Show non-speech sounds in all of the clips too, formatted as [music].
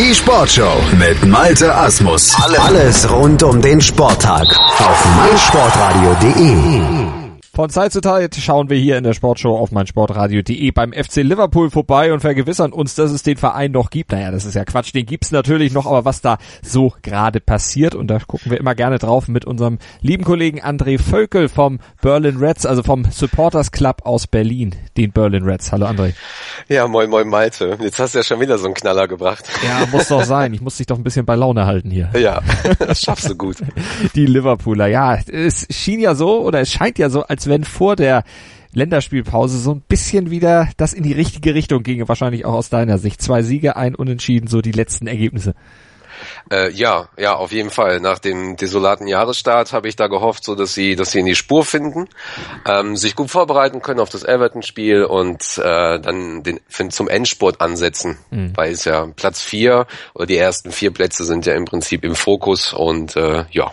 Die Sportshow mit Malte Asmus. Alles rund um den Sporttag auf meinsportradio.de. Von Zeit zu Zeit schauen wir hier in der Sportshow auf meinsportradio.de beim FC Liverpool vorbei und vergewissern uns, dass es den Verein noch gibt. Naja, das ist ja Quatsch, den gibt's natürlich noch, aber was da so gerade passiert und da gucken wir immer gerne drauf mit unserem lieben Kollegen André Völkel vom Berlin Reds, also vom Supporters Club aus Berlin, den Berlin Reds. Hallo André. Ja, moin moin Malte. Jetzt hast du ja schon wieder so einen Knaller gebracht. Ja, muss doch sein. Ich muss dich doch ein bisschen bei Laune halten hier. Ja, [laughs] das schaffst du gut. Die Liverpooler, ja, es schien ja so oder es scheint ja so, als wenn vor der Länderspielpause so ein bisschen wieder das in die richtige Richtung ginge, wahrscheinlich auch aus deiner Sicht. Zwei Siege, ein Unentschieden, so die letzten Ergebnisse. Äh, ja, ja, auf jeden Fall. Nach dem desolaten Jahresstart habe ich da gehofft, so dass sie, dass sie in die Spur finden, ähm, sich gut vorbereiten können auf das Everton-Spiel und äh, dann den zum Endspurt ansetzen, mhm. weil es ja Platz vier oder die ersten vier Plätze sind ja im Prinzip im Fokus und äh, ja,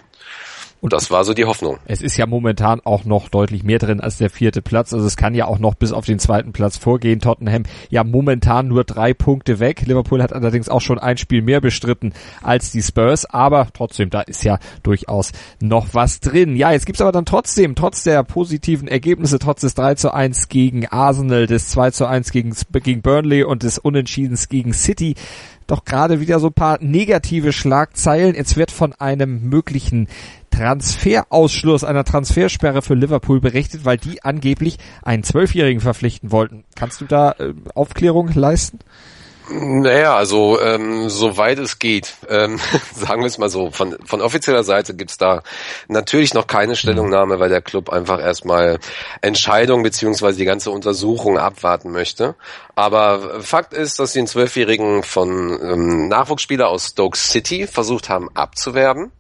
und das war so die Hoffnung. Es ist ja momentan auch noch deutlich mehr drin als der vierte Platz. Also es kann ja auch noch bis auf den zweiten Platz vorgehen. Tottenham ja momentan nur drei Punkte weg. Liverpool hat allerdings auch schon ein Spiel mehr bestritten als die Spurs. Aber trotzdem, da ist ja durchaus noch was drin. Ja, jetzt gibt's aber dann trotzdem, trotz der positiven Ergebnisse, trotz des 3 zu 1 gegen Arsenal, des 2 zu 1 gegen, gegen Burnley und des Unentschiedens gegen City, doch gerade wieder so ein paar negative Schlagzeilen. Jetzt wird von einem möglichen Transferausschluss, einer Transfersperre für Liverpool berichtet, weil die angeblich einen Zwölfjährigen verpflichten wollten. Kannst du da äh, Aufklärung leisten? Naja, also ähm, soweit es geht, ähm, [laughs] sagen wir es mal so, von, von offizieller Seite gibt's da natürlich noch keine Stellungnahme, weil der Club einfach erstmal Entscheidung beziehungsweise die ganze Untersuchung abwarten möchte. Aber Fakt ist, dass sie einen Zwölfjährigen von ähm, Nachwuchsspieler aus Stoke City versucht haben abzuwerben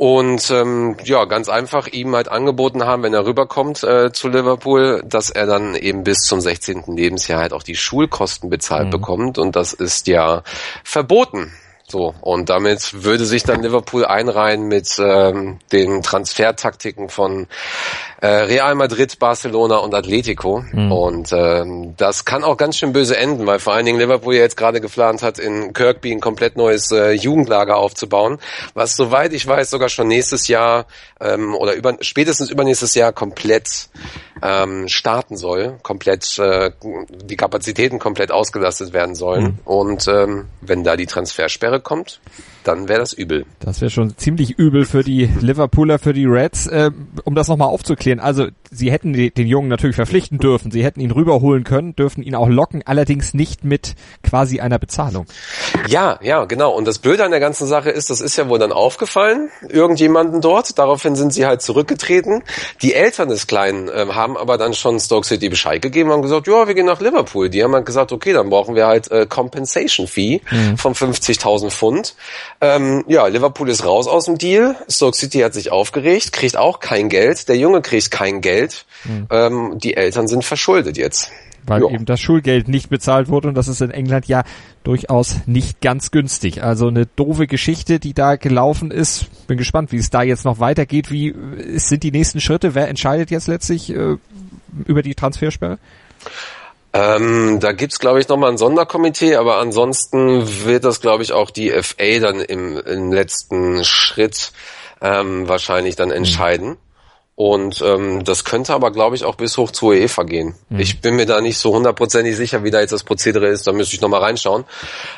und ähm, ja, ganz einfach ihm halt angeboten haben, wenn er rüberkommt äh, zu Liverpool, dass er dann eben bis zum 16. Lebensjahr halt auch die Schulkosten bezahlt mhm. bekommt. Und das ist ja verboten. So, und damit würde sich dann Liverpool einreihen mit ähm, den Transfertaktiken von äh, Real Madrid, Barcelona und Atletico. Mhm. Und ähm, das kann auch ganz schön böse enden, weil vor allen Dingen Liverpool jetzt gerade geplant hat, in Kirkby ein komplett neues äh, Jugendlager aufzubauen, was soweit ich weiß sogar schon nächstes Jahr ähm, oder über, spätestens übernächstes Jahr komplett ähm, starten soll, komplett äh, die Kapazitäten komplett ausgelastet werden sollen. Mhm. Und ähm, wenn da die Transfersperre kommt, dann wäre das übel. Das wäre schon ziemlich übel für die Liverpooler, für die Reds. Äh, um das nochmal aufzuklären, also sie hätten den Jungen natürlich verpflichten dürfen, sie hätten ihn rüberholen können, dürfen ihn auch locken, allerdings nicht mit quasi einer Bezahlung. Ja, ja, genau. Und das Blöde an der ganzen Sache ist, das ist ja wohl dann aufgefallen, irgendjemanden dort. Daraufhin sind sie halt zurückgetreten. Die Eltern des Kleinen äh, haben aber dann schon Stoke City Bescheid gegeben und gesagt, ja, wir gehen nach Liverpool. Die haben halt gesagt, okay, dann brauchen wir halt äh, Compensation Fee mhm. von 50.000 Pfund. Ähm, ja, Liverpool ist raus aus dem Deal. Stoke City hat sich aufgeregt, kriegt auch kein Geld. Der Junge kriegt kein Geld. Mhm. Ähm, die Eltern sind verschuldet jetzt. Weil jo. eben das Schulgeld nicht bezahlt wurde und das ist in England ja durchaus nicht ganz günstig. Also eine doofe Geschichte, die da gelaufen ist. Bin gespannt, wie es da jetzt noch weitergeht. Wie sind die nächsten Schritte? Wer entscheidet jetzt letztlich äh, über die Transfersperre? Ähm, da gibt's glaube ich, nochmal ein Sonderkomitee, aber ansonsten wird das, glaube ich, auch die FA dann im, im letzten Schritt ähm, wahrscheinlich dann entscheiden. Und ähm, das könnte aber, glaube ich, auch bis hoch zur UEFA gehen. Mhm. Ich bin mir da nicht so hundertprozentig sicher, wie da jetzt das Prozedere ist. Da müsste ich nochmal reinschauen.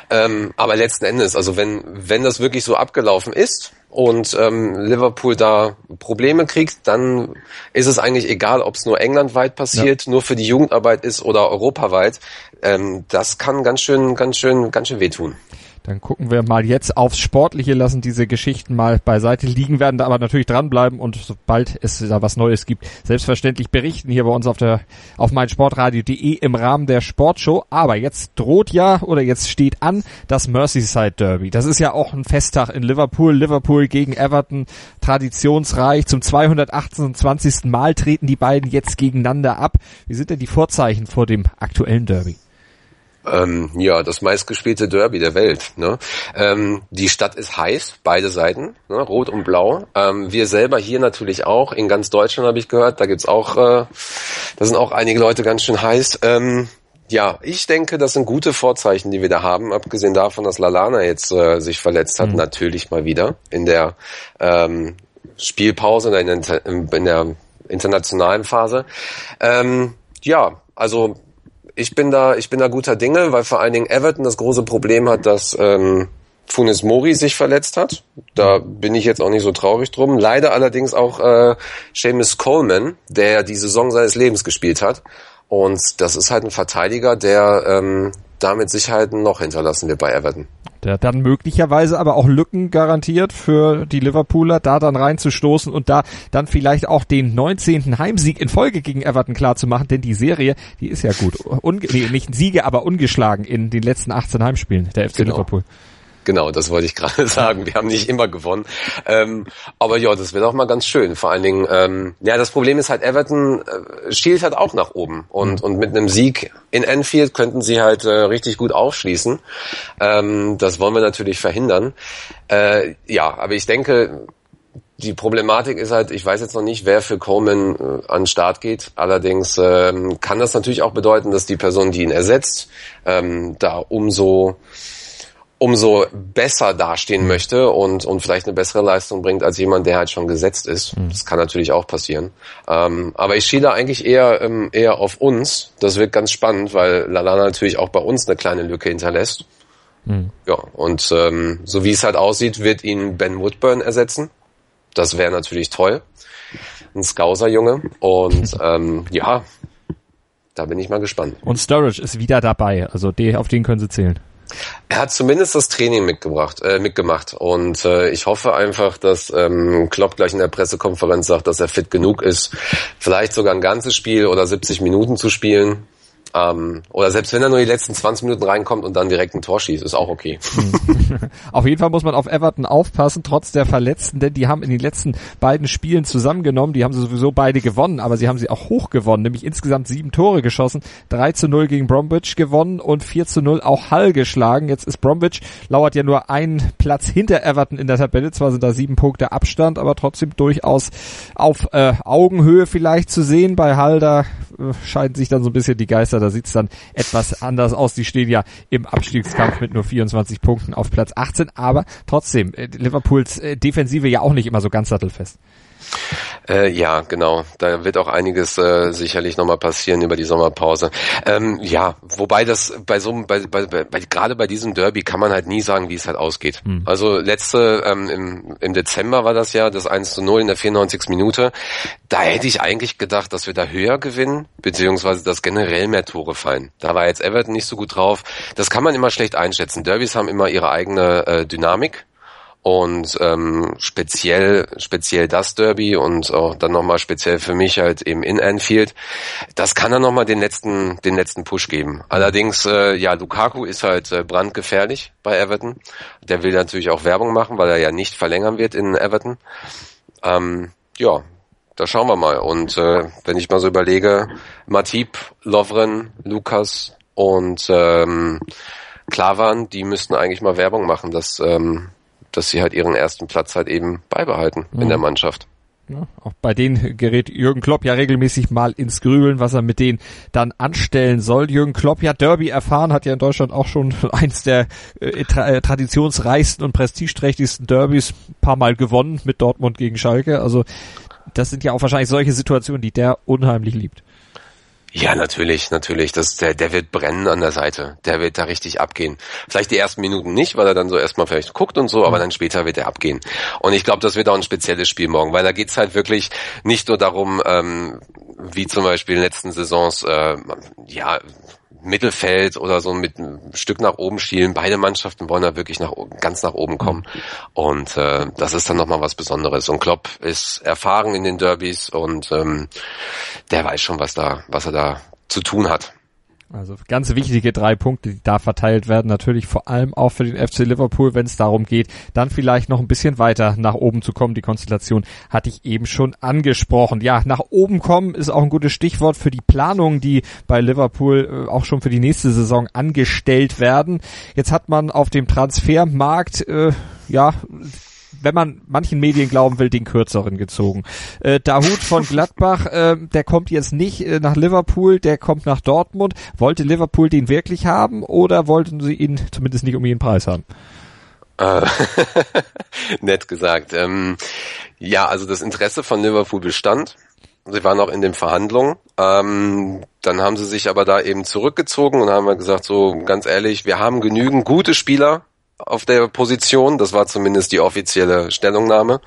Ähm, aber letzten Endes, also wenn, wenn das wirklich so abgelaufen ist und ähm, Liverpool da Probleme kriegt, dann ist es eigentlich egal, ob es nur englandweit passiert, ja. nur für die Jugendarbeit ist oder europaweit. Ähm, das kann ganz schön, ganz schön, ganz schön wehtun. Dann gucken wir mal jetzt aufs Sportliche, lassen diese Geschichten mal beiseite liegen, werden da aber natürlich dranbleiben und sobald es da was Neues gibt, selbstverständlich berichten hier bei uns auf der auf meinsportradio.de im Rahmen der Sportshow. Aber jetzt droht ja oder jetzt steht an das Merseyside Derby. Das ist ja auch ein Festtag in Liverpool. Liverpool gegen Everton, traditionsreich. Zum 228. Mal treten die beiden jetzt gegeneinander ab. Wie sind denn die Vorzeichen vor dem aktuellen Derby? Ähm, ja, das meistgespielte Derby der Welt. Ne? Ähm, die Stadt ist heiß, beide Seiten, ne? rot und blau. Ähm, wir selber hier natürlich auch, in ganz Deutschland habe ich gehört, da gibt's auch, äh, da sind auch einige Leute ganz schön heiß. Ähm, Ja, ich denke, das sind gute Vorzeichen, die wir da haben, abgesehen davon, dass Lalana jetzt äh, sich verletzt hat, mhm. natürlich mal wieder in der ähm, Spielpause, in der, in der internationalen Phase. Ähm, ja, also ich bin da, ich bin da guter Dinge, weil vor allen Dingen Everton das große Problem hat, dass ähm, Funes Mori sich verletzt hat. Da bin ich jetzt auch nicht so traurig drum. Leider allerdings auch äh, Seamus Coleman, der die Saison seines Lebens gespielt hat. Und das ist halt ein Verteidiger, der ähm, damit Sicherheit noch hinterlassen wird bei Everton. Der dann möglicherweise aber auch Lücken garantiert für die Liverpooler, da dann reinzustoßen und da dann vielleicht auch den 19. Heimsieg in Folge gegen Everton klar zu machen, denn die Serie, die ist ja gut. Unge nee, nicht Siege, aber ungeschlagen in den letzten 18 Heimspielen der FC genau. Liverpool. Genau, das wollte ich gerade [laughs] sagen. Wir haben nicht immer gewonnen. Ähm, aber ja, das wird auch mal ganz schön. Vor allen Dingen, ähm, ja, das Problem ist halt, Everton äh, schielt halt auch nach oben. Und, mhm. und mit einem Sieg in Enfield könnten sie halt äh, richtig gut aufschließen. Ähm, das wollen wir natürlich verhindern. Äh, ja, aber ich denke, die Problematik ist halt, ich weiß jetzt noch nicht, wer für Coleman äh, an den Start geht. Allerdings ähm, kann das natürlich auch bedeuten, dass die Person, die ihn ersetzt, ähm, da umso umso besser dastehen möchte und, und vielleicht eine bessere Leistung bringt als jemand, der halt schon gesetzt ist. Mhm. Das kann natürlich auch passieren. Ähm, aber ich schiele eigentlich eher, ähm, eher auf uns. Das wird ganz spannend, weil Lalana natürlich auch bei uns eine kleine Lücke hinterlässt. Mhm. Ja, und ähm, so wie es halt aussieht, wird ihn Ben Woodburn ersetzen. Das wäre natürlich toll. Ein Scouser-Junge. Und [laughs] ähm, ja, da bin ich mal gespannt. Und Storage ist wieder dabei. Also die, auf den können sie zählen. Er hat zumindest das Training mitgebracht, äh, mitgemacht und äh, ich hoffe einfach, dass ähm, Klopp gleich in der Pressekonferenz sagt, dass er fit genug ist, vielleicht sogar ein ganzes Spiel oder 70 Minuten zu spielen. Ähm, oder selbst wenn er nur die letzten 20 Minuten reinkommt und dann direkt ein Tor schießt, ist auch okay. [laughs] auf jeden Fall muss man auf Everton aufpassen, trotz der Verletzten, denn die haben in den letzten beiden Spielen zusammengenommen, die haben sie sowieso beide gewonnen, aber sie haben sie auch hoch gewonnen, nämlich insgesamt sieben Tore geschossen, 3 zu 0 gegen Bromwich gewonnen und 4 zu 0 auch Hull geschlagen. Jetzt ist Bromwich, lauert ja nur ein Platz hinter Everton in der Tabelle, zwar sind da sieben Punkte Abstand, aber trotzdem durchaus auf äh, Augenhöhe vielleicht zu sehen. Bei Hull, da äh, scheiden sich dann so ein bisschen die Geister da sieht's dann etwas anders aus. Die stehen ja im Abstiegskampf mit nur 24 Punkten auf Platz 18, aber trotzdem, äh, Liverpools äh, Defensive ja auch nicht immer so ganz sattelfest. Äh, ja, genau. Da wird auch einiges äh, sicherlich nochmal passieren über die Sommerpause. Ähm, ja, wobei das bei so bei, bei, bei gerade bei diesem Derby kann man halt nie sagen, wie es halt ausgeht. Hm. Also letzte ähm, im, im Dezember war das ja das 1 zu 0 in der 94. Minute. Da hätte ich eigentlich gedacht, dass wir da höher gewinnen, beziehungsweise dass generell mehr Tore fallen. Da war jetzt Everton nicht so gut drauf. Das kann man immer schlecht einschätzen. Derbys haben immer ihre eigene äh, Dynamik und ähm, speziell speziell das Derby und auch dann nochmal speziell für mich halt eben in Anfield, das kann dann nochmal den letzten den letzten Push geben. Allerdings äh, ja Lukaku ist halt äh, brandgefährlich bei Everton. Der will natürlich auch Werbung machen, weil er ja nicht verlängern wird in Everton. Ähm, ja, da schauen wir mal. Und äh, wenn ich mal so überlege, Matip, Lovren, Lukas und ähm, Klavan, die müssten eigentlich mal Werbung machen, dass ähm, dass sie halt ihren ersten Platz halt eben beibehalten mhm. in der Mannschaft. Ja, auch bei denen gerät Jürgen Klopp ja regelmäßig mal ins Grübeln, was er mit denen dann anstellen soll. Jürgen Klopp ja Derby erfahren, hat ja in Deutschland auch schon [laughs] eins der äh, tra äh, traditionsreichsten und prestigeträchtigsten Derbys paar Mal gewonnen mit Dortmund gegen Schalke. Also das sind ja auch wahrscheinlich solche Situationen, die der unheimlich liebt. Ja, natürlich, natürlich. Das, der, der wird brennen an der Seite. Der wird da richtig abgehen. Vielleicht die ersten Minuten nicht, weil er dann so erstmal vielleicht guckt und so, aber dann später wird er abgehen. Und ich glaube, das wird auch ein spezielles Spiel morgen, weil da geht's halt wirklich nicht nur darum, ähm, wie zum Beispiel in den letzten Saisons, äh, ja, Mittelfeld oder so mit ein Stück nach oben schielen. Beide Mannschaften wollen da wirklich nach, ganz nach oben kommen. Und äh, das ist dann nochmal was Besonderes. Und Klopp ist erfahren in den Derbys und ähm, der weiß schon, was da, was er da zu tun hat. Also ganz wichtige drei Punkte, die da verteilt werden. Natürlich vor allem auch für den FC Liverpool, wenn es darum geht, dann vielleicht noch ein bisschen weiter nach oben zu kommen. Die Konstellation hatte ich eben schon angesprochen. Ja, nach oben kommen ist auch ein gutes Stichwort für die Planungen, die bei Liverpool äh, auch schon für die nächste Saison angestellt werden. Jetzt hat man auf dem Transfermarkt äh, ja wenn man manchen Medien glauben will, den kürzeren gezogen. Äh, Dahut von Gladbach, äh, der kommt jetzt nicht äh, nach Liverpool, der kommt nach Dortmund. Wollte Liverpool den wirklich haben oder wollten sie ihn zumindest nicht um ihren Preis haben? Äh, [laughs] nett gesagt. Ähm, ja, also das Interesse von Liverpool bestand. Sie waren auch in den Verhandlungen. Ähm, dann haben sie sich aber da eben zurückgezogen und haben gesagt, so ganz ehrlich, wir haben genügend gute Spieler auf der Position. Das war zumindest die offizielle Stellungnahme.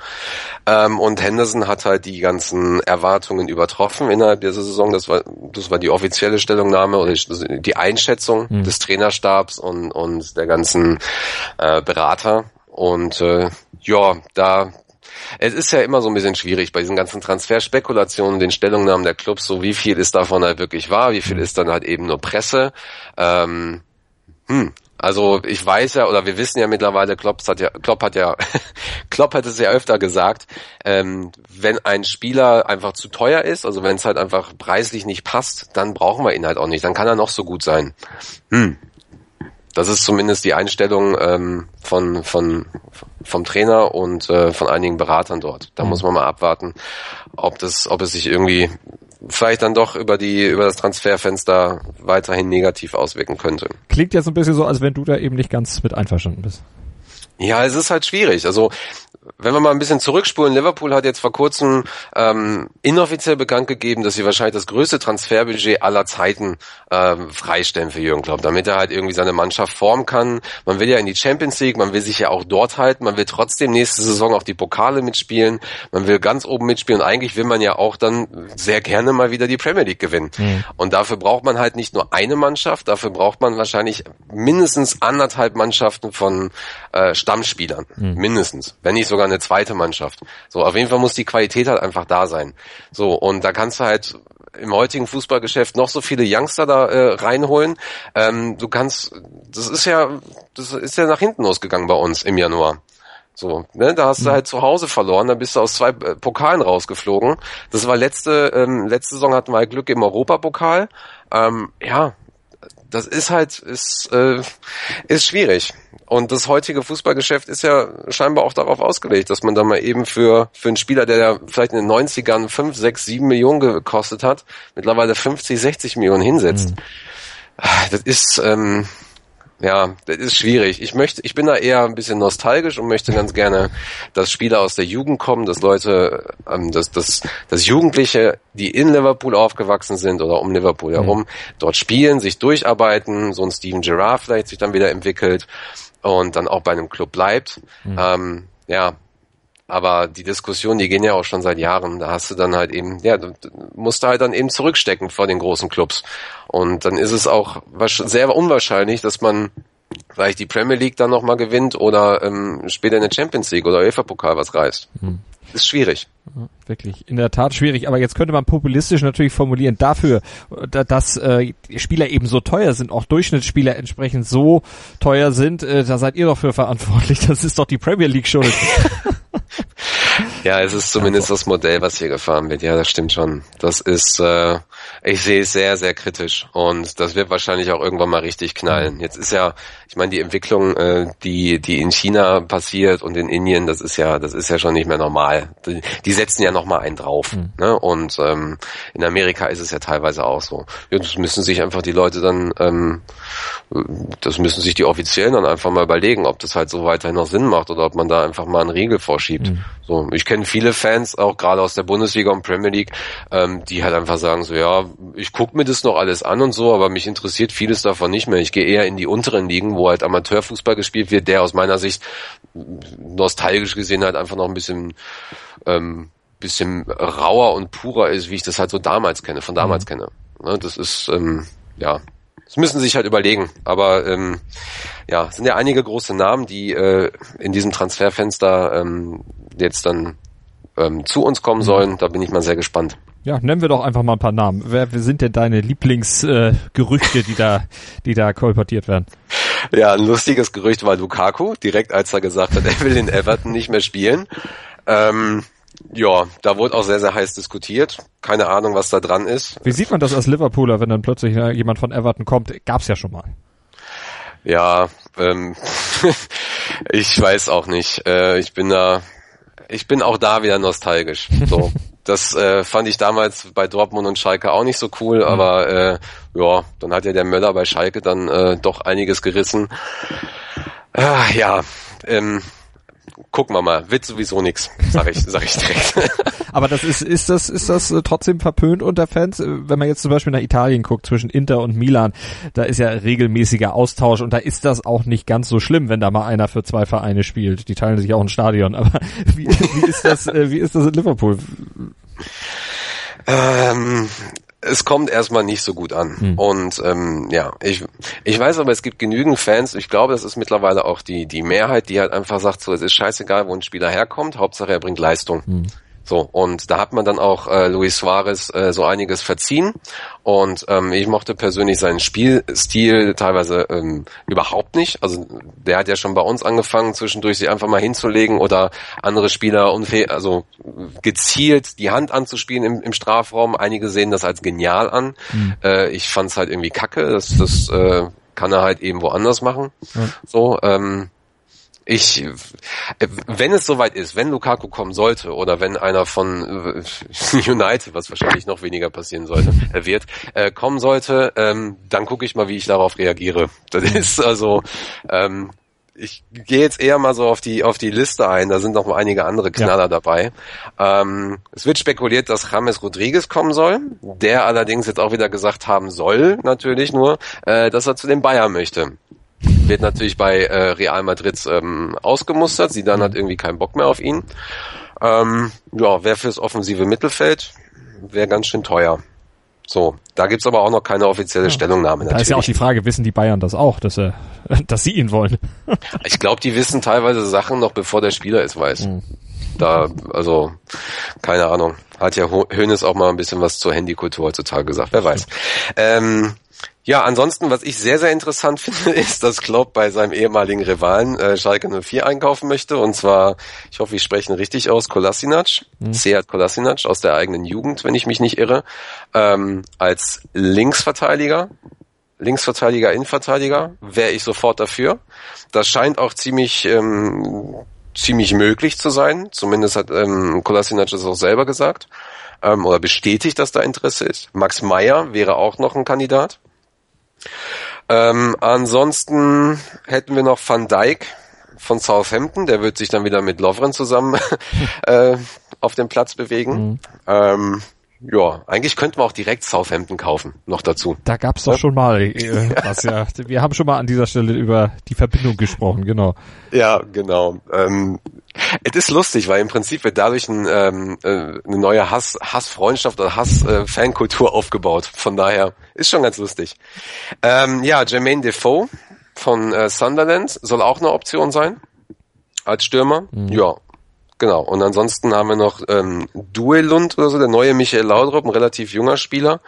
Ähm, und Henderson hat halt die ganzen Erwartungen übertroffen innerhalb dieser Saison. Das war, das war die offizielle Stellungnahme oder die Einschätzung mhm. des Trainerstabs und, und der ganzen äh, Berater. Und äh, ja, da es ist ja immer so ein bisschen schwierig bei diesen ganzen Transferspekulationen, den Stellungnahmen der Clubs, so wie viel ist davon halt wirklich wahr, wie viel ist dann halt eben nur Presse. Ähm, hm, also ich weiß ja, oder wir wissen ja mittlerweile, Klopp hat ja, Klopp hat ja, [laughs] Klopp hat es ja öfter gesagt, ähm, wenn ein Spieler einfach zu teuer ist, also wenn es halt einfach preislich nicht passt, dann brauchen wir ihn halt auch nicht. Dann kann er noch so gut sein. Hm. Das ist zumindest die Einstellung ähm, von, von, vom Trainer und äh, von einigen Beratern dort. Da mhm. muss man mal abwarten, ob das, ob es sich irgendwie vielleicht dann doch über die über das Transferfenster weiterhin negativ auswirken könnte. Klingt so ein bisschen so, als wenn du da eben nicht ganz mit einverstanden bist. Ja, es ist halt schwierig. Also wenn wir mal ein bisschen zurückspulen, Liverpool hat jetzt vor kurzem ähm, inoffiziell bekannt gegeben, dass sie wahrscheinlich das größte Transferbudget aller Zeiten ähm, freistellen für Jürgen Klopp, damit er halt irgendwie seine Mannschaft formen kann. Man will ja in die Champions League, man will sich ja auch dort halten, man will trotzdem nächste Saison auch die Pokale mitspielen, man will ganz oben mitspielen und eigentlich will man ja auch dann sehr gerne mal wieder die Premier League gewinnen. Mhm. Und dafür braucht man halt nicht nur eine Mannschaft, dafür braucht man wahrscheinlich mindestens anderthalb Mannschaften von äh, Stammspielern, mhm. mindestens, wenn nicht sogar eine zweite Mannschaft. So, auf jeden Fall muss die Qualität halt einfach da sein. So, und da kannst du halt im heutigen Fußballgeschäft noch so viele Youngster da äh, reinholen. Ähm, du kannst, das ist ja, das ist ja nach hinten losgegangen bei uns im Januar. So, ne, da hast du mhm. halt zu Hause verloren, dann bist du aus zwei äh, Pokalen rausgeflogen. Das war letzte, ähm, letzte Saison hatten wir halt Glück im Europapokal. Ähm, ja, das ist halt, ist, äh, ist schwierig. Und das heutige Fußballgeschäft ist ja scheinbar auch darauf ausgelegt, dass man da mal eben für, für einen Spieler, der ja vielleicht in den 90ern 5, 6, 7 Millionen gekostet hat, mittlerweile 50, 60 Millionen hinsetzt. Mhm. Das ist, ähm, ja, das ist schwierig. Ich möchte, ich bin da eher ein bisschen nostalgisch und möchte ganz gerne, dass Spieler aus der Jugend kommen, dass Leute, ähm, dass, dass, dass Jugendliche, die in Liverpool aufgewachsen sind oder um Liverpool mhm. herum, dort spielen, sich durcharbeiten, so ein Steven Gerrard vielleicht sich dann wieder entwickelt und dann auch bei einem Club bleibt. Mhm. Ähm, ja, aber die Diskussion, die gehen ja auch schon seit Jahren. Da hast du dann halt eben, ja, du musst halt dann eben zurückstecken vor den großen Clubs. Und dann ist es auch sehr unwahrscheinlich, dass man vielleicht die Premier League dann nochmal gewinnt oder ähm, später in der Champions League oder UEFA-Pokal was reißt. Mhm. Ist schwierig. Wirklich, in der Tat schwierig. Aber jetzt könnte man populistisch natürlich formulieren, dafür, dass äh, Spieler eben so teuer sind, auch Durchschnittsspieler entsprechend so teuer sind, äh, da seid ihr doch für verantwortlich. Das ist doch die Premier League schuld. [laughs] ja, es ist zumindest das Modell, was hier gefahren wird. Ja, das stimmt schon. Das ist, äh, ich sehe es sehr, sehr kritisch und das wird wahrscheinlich auch irgendwann mal richtig knallen. Jetzt ist ja, ich meine, die Entwicklung, äh, die die in China passiert und in Indien, das ist ja, das ist ja schon nicht mehr normal. Die, die setzen ja noch mal einen drauf. Mhm. Ne? Und ähm, in Amerika ist es ja teilweise auch so. Das müssen sich einfach die Leute dann, ähm, das müssen sich die Offiziellen dann einfach mal überlegen, ob das halt so weiterhin noch Sinn macht oder ob man da einfach mal einen Riegel vorschiebt. Mhm. So, ich kenne viele Fans, auch gerade aus der Bundesliga und Premier League, ähm, die halt einfach sagen so, ja, ich gucke mir das noch alles an und so, aber mich interessiert vieles davon nicht mehr. Ich gehe eher in die unteren Ligen, wo halt Amateurfußball gespielt wird, der aus meiner Sicht nostalgisch gesehen halt einfach noch ein bisschen ähm, bisschen rauer und purer ist, wie ich das halt so damals kenne, von damals mhm. kenne. Ne, das ist ähm, ja das müssen sie sich halt überlegen. Aber ähm, ja, es sind ja einige große Namen, die äh, in diesem Transferfenster ähm, jetzt dann ähm, zu uns kommen mhm. sollen. Da bin ich mal sehr gespannt. Ja, nennen wir doch einfach mal ein paar Namen. Wer, wer sind denn deine Lieblingsgerüchte, äh, die da, die da kolportiert werden? Ja, ein lustiges Gerücht war Lukaku, direkt als er gesagt hat, er will in Everton nicht mehr spielen. Ähm, ja, da wurde auch sehr, sehr heiß diskutiert. Keine Ahnung, was da dran ist. Wie sieht man das als Liverpooler, wenn dann plötzlich äh, jemand von Everton kommt? Gab's ja schon mal. Ja, ähm, [laughs] ich weiß auch nicht. Äh, ich bin da, ich bin auch da wieder nostalgisch. So, [laughs] das äh, fand ich damals bei Dortmund und Schalke auch nicht so cool, mhm. aber äh, ja, dann hat ja der Möller bei Schalke dann äh, doch einiges gerissen. Äh, ja, ähm, gucken wir mal, wird sowieso nix, sag ich, sag ich direkt. [laughs] Aber das ist, ist das, ist das äh, trotzdem verpönt unter Fans? Äh, wenn man jetzt zum Beispiel nach Italien guckt, zwischen Inter und Milan, da ist ja regelmäßiger Austausch und da ist das auch nicht ganz so schlimm, wenn da mal einer für zwei Vereine spielt. Die teilen sich auch ein Stadion. Aber [laughs] wie, wie ist das, äh, wie ist das in Liverpool? Ähm, es kommt erstmal nicht so gut an. Hm. Und ähm, ja, ich, ich weiß aber, es gibt genügend Fans, ich glaube, das ist mittlerweile auch die, die Mehrheit, die halt einfach sagt, so, es ist scheißegal, wo ein Spieler herkommt, Hauptsache er bringt Leistung. Hm. So, und da hat man dann auch äh, Luis Suarez äh, so einiges verziehen. Und ähm, ich mochte persönlich seinen Spielstil teilweise ähm, überhaupt nicht. Also der hat ja schon bei uns angefangen, zwischendurch sich einfach mal hinzulegen oder andere Spieler unfair, also gezielt die Hand anzuspielen im, im Strafraum. Einige sehen das als genial an. Mhm. Äh, ich fand es halt irgendwie kacke. Das, das äh, kann er halt eben woanders machen. Ja. So, ähm, ich, wenn es soweit ist, wenn Lukaku kommen sollte oder wenn einer von äh, [laughs] United, was wahrscheinlich noch weniger passieren sollte, er wird, äh, kommen sollte, ähm, dann gucke ich mal, wie ich darauf reagiere. Das ist also, ähm, ich gehe jetzt eher mal so auf die auf die Liste ein. Da sind noch mal einige andere Knaller ja. dabei. Ähm, es wird spekuliert, dass James Rodriguez kommen soll. Der allerdings jetzt auch wieder gesagt haben soll, natürlich nur, äh, dass er zu den Bayern möchte wird natürlich bei äh, Real Madrid ähm, ausgemustert. Sie dann hat irgendwie keinen Bock mehr auf ihn. Ähm, ja, wäre fürs offensive Mittelfeld, wäre ganz schön teuer. So, da gibt's aber auch noch keine offizielle ja. Stellungnahme. Natürlich. Da ist ja auch die Frage, wissen die Bayern das auch, dass, er, [laughs] dass sie ihn wollen? ich glaube, die wissen teilweise Sachen noch, bevor der Spieler es weiß. Mhm. Da, also, keine Ahnung. Hat ja Hönes auch mal ein bisschen was zur Handykultur heutzutage gesagt, wer weiß. Ähm, ja, ansonsten, was ich sehr, sehr interessant [laughs] finde, ist, dass Klopp bei seinem ehemaligen Rivalen äh, Schalke 04 einkaufen möchte. Und zwar, ich hoffe, ich spreche ihn richtig aus, Kolasinac, mhm. Seat Kolasinac aus der eigenen Jugend, wenn ich mich nicht irre, ähm, als Linksverteidiger. Linksverteidiger, Innenverteidiger, wäre ich sofort dafür. Das scheint auch ziemlich ähm, ziemlich möglich zu sein. Zumindest hat ähm, Kolasinac das auch selber gesagt ähm, oder bestätigt, dass da Interesse ist. Max Meyer wäre auch noch ein Kandidat. Ähm, ansonsten hätten wir noch Van Dijk von Southampton, der wird sich dann wieder mit Lovren zusammen [laughs] äh, auf dem Platz bewegen. Mhm. Ähm, ja, eigentlich könnten wir auch direkt Southampton kaufen, noch dazu. Da gab's doch ja? schon mal äh, [laughs] was, ja. Wir haben schon mal an dieser Stelle über die Verbindung gesprochen, genau. Ja, genau. Ähm, es ist lustig, weil im Prinzip wird dadurch ein, ähm, äh, eine neue Hass, Hassfreundschaft oder Hass-Fankultur äh, aufgebaut. Von daher ist schon ganz lustig. Ähm, ja, Jermaine Defoe von äh, Sunderland soll auch eine Option sein als Stürmer. Mhm. Ja, Genau. Und ansonsten haben wir noch ähm, Duelund oder so, der neue Michael Laudrup, ein relativ junger Spieler.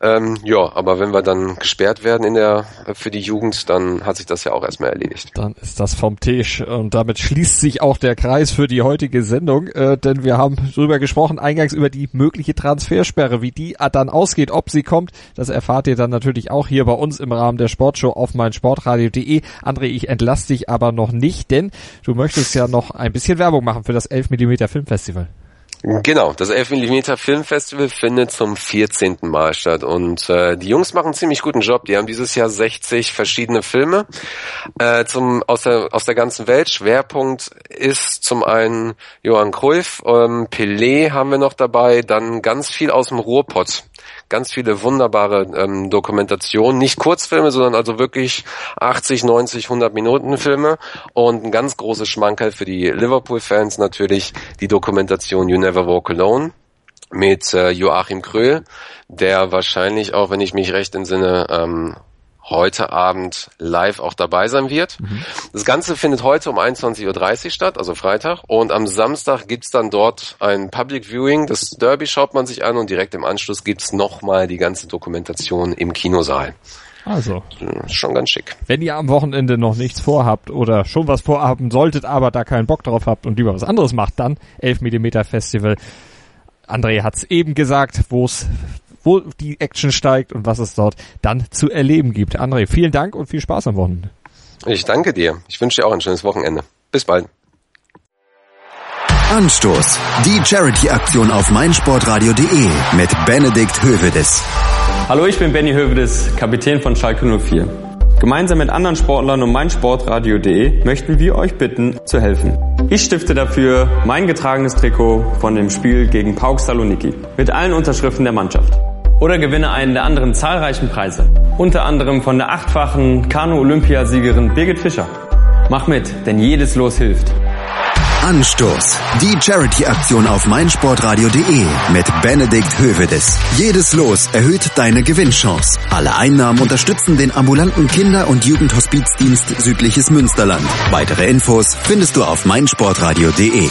Ähm, ja, aber wenn wir dann gesperrt werden in der für die Jugend, dann hat sich das ja auch erstmal erledigt. Dann ist das vom Tisch und damit schließt sich auch der Kreis für die heutige Sendung, äh, denn wir haben drüber gesprochen, eingangs über die mögliche Transfersperre, wie die dann ausgeht, ob sie kommt, das erfahrt ihr dann natürlich auch hier bei uns im Rahmen der Sportshow auf meinsportradio.de. André, ich entlasse dich aber noch nicht, denn du möchtest ja noch ein bisschen Werbung machen für das 11 mm Filmfestival. Genau, das 11 mm Filmfestival findet zum 14. Mal statt und äh, die Jungs machen einen ziemlich guten Job. Die haben dieses Jahr 60 verschiedene Filme äh, zum aus der aus der ganzen Welt. Schwerpunkt ist zum einen Johann Cruyff, ähm, Pelé haben wir noch dabei, dann ganz viel aus dem Ruhrpott ganz viele wunderbare ähm, Dokumentationen, nicht Kurzfilme, sondern also wirklich 80, 90, 100 Minuten Filme. Und ein ganz großes Schmankerl für die Liverpool-Fans natürlich die Dokumentation You Never Walk Alone mit äh, Joachim Kröhl, der wahrscheinlich auch, wenn ich mich recht entsinne, ähm, heute Abend live auch dabei sein wird. Mhm. Das Ganze findet heute um 21.30 Uhr statt, also Freitag. Und am Samstag gibt's dann dort ein Public Viewing. Das Derby schaut man sich an und direkt im Anschluss gibt's nochmal die ganze Dokumentation im Kinosaal. Also. Schon ganz schick. Wenn ihr am Wochenende noch nichts vorhabt oder schon was vorhaben solltet, aber da keinen Bock drauf habt und lieber was anderes macht, dann 11 mm Festival. André hat's eben gesagt, wo es wo die Action steigt und was es dort dann zu erleben gibt. André, vielen Dank und viel Spaß am Wochenende. Ich danke dir. Ich wünsche dir auch ein schönes Wochenende. Bis bald. Anstoß. Die Charity-Aktion auf meinsportradio.de mit Benedikt Hövedes. Hallo, ich bin Benny Hövedes, Kapitän von Schalke 04. Gemeinsam mit anderen Sportlern und meinsportradio.de möchten wir euch bitten, zu helfen. Ich stifte dafür mein getragenes Trikot von dem Spiel gegen Pauk Saloniki mit allen Unterschriften der Mannschaft. Oder gewinne einen der anderen zahlreichen Preise. Unter anderem von der achtfachen Kanu-Olympiasiegerin Birgit Fischer. Mach mit, denn jedes Los hilft. Anstoß. Die Charity-Aktion auf meinsportradio.de mit Benedikt Hövedes. Jedes Los erhöht deine Gewinnchance. Alle Einnahmen unterstützen den ambulanten Kinder- und Jugendhospizdienst Südliches Münsterland. Weitere Infos findest du auf meinsportradio.de.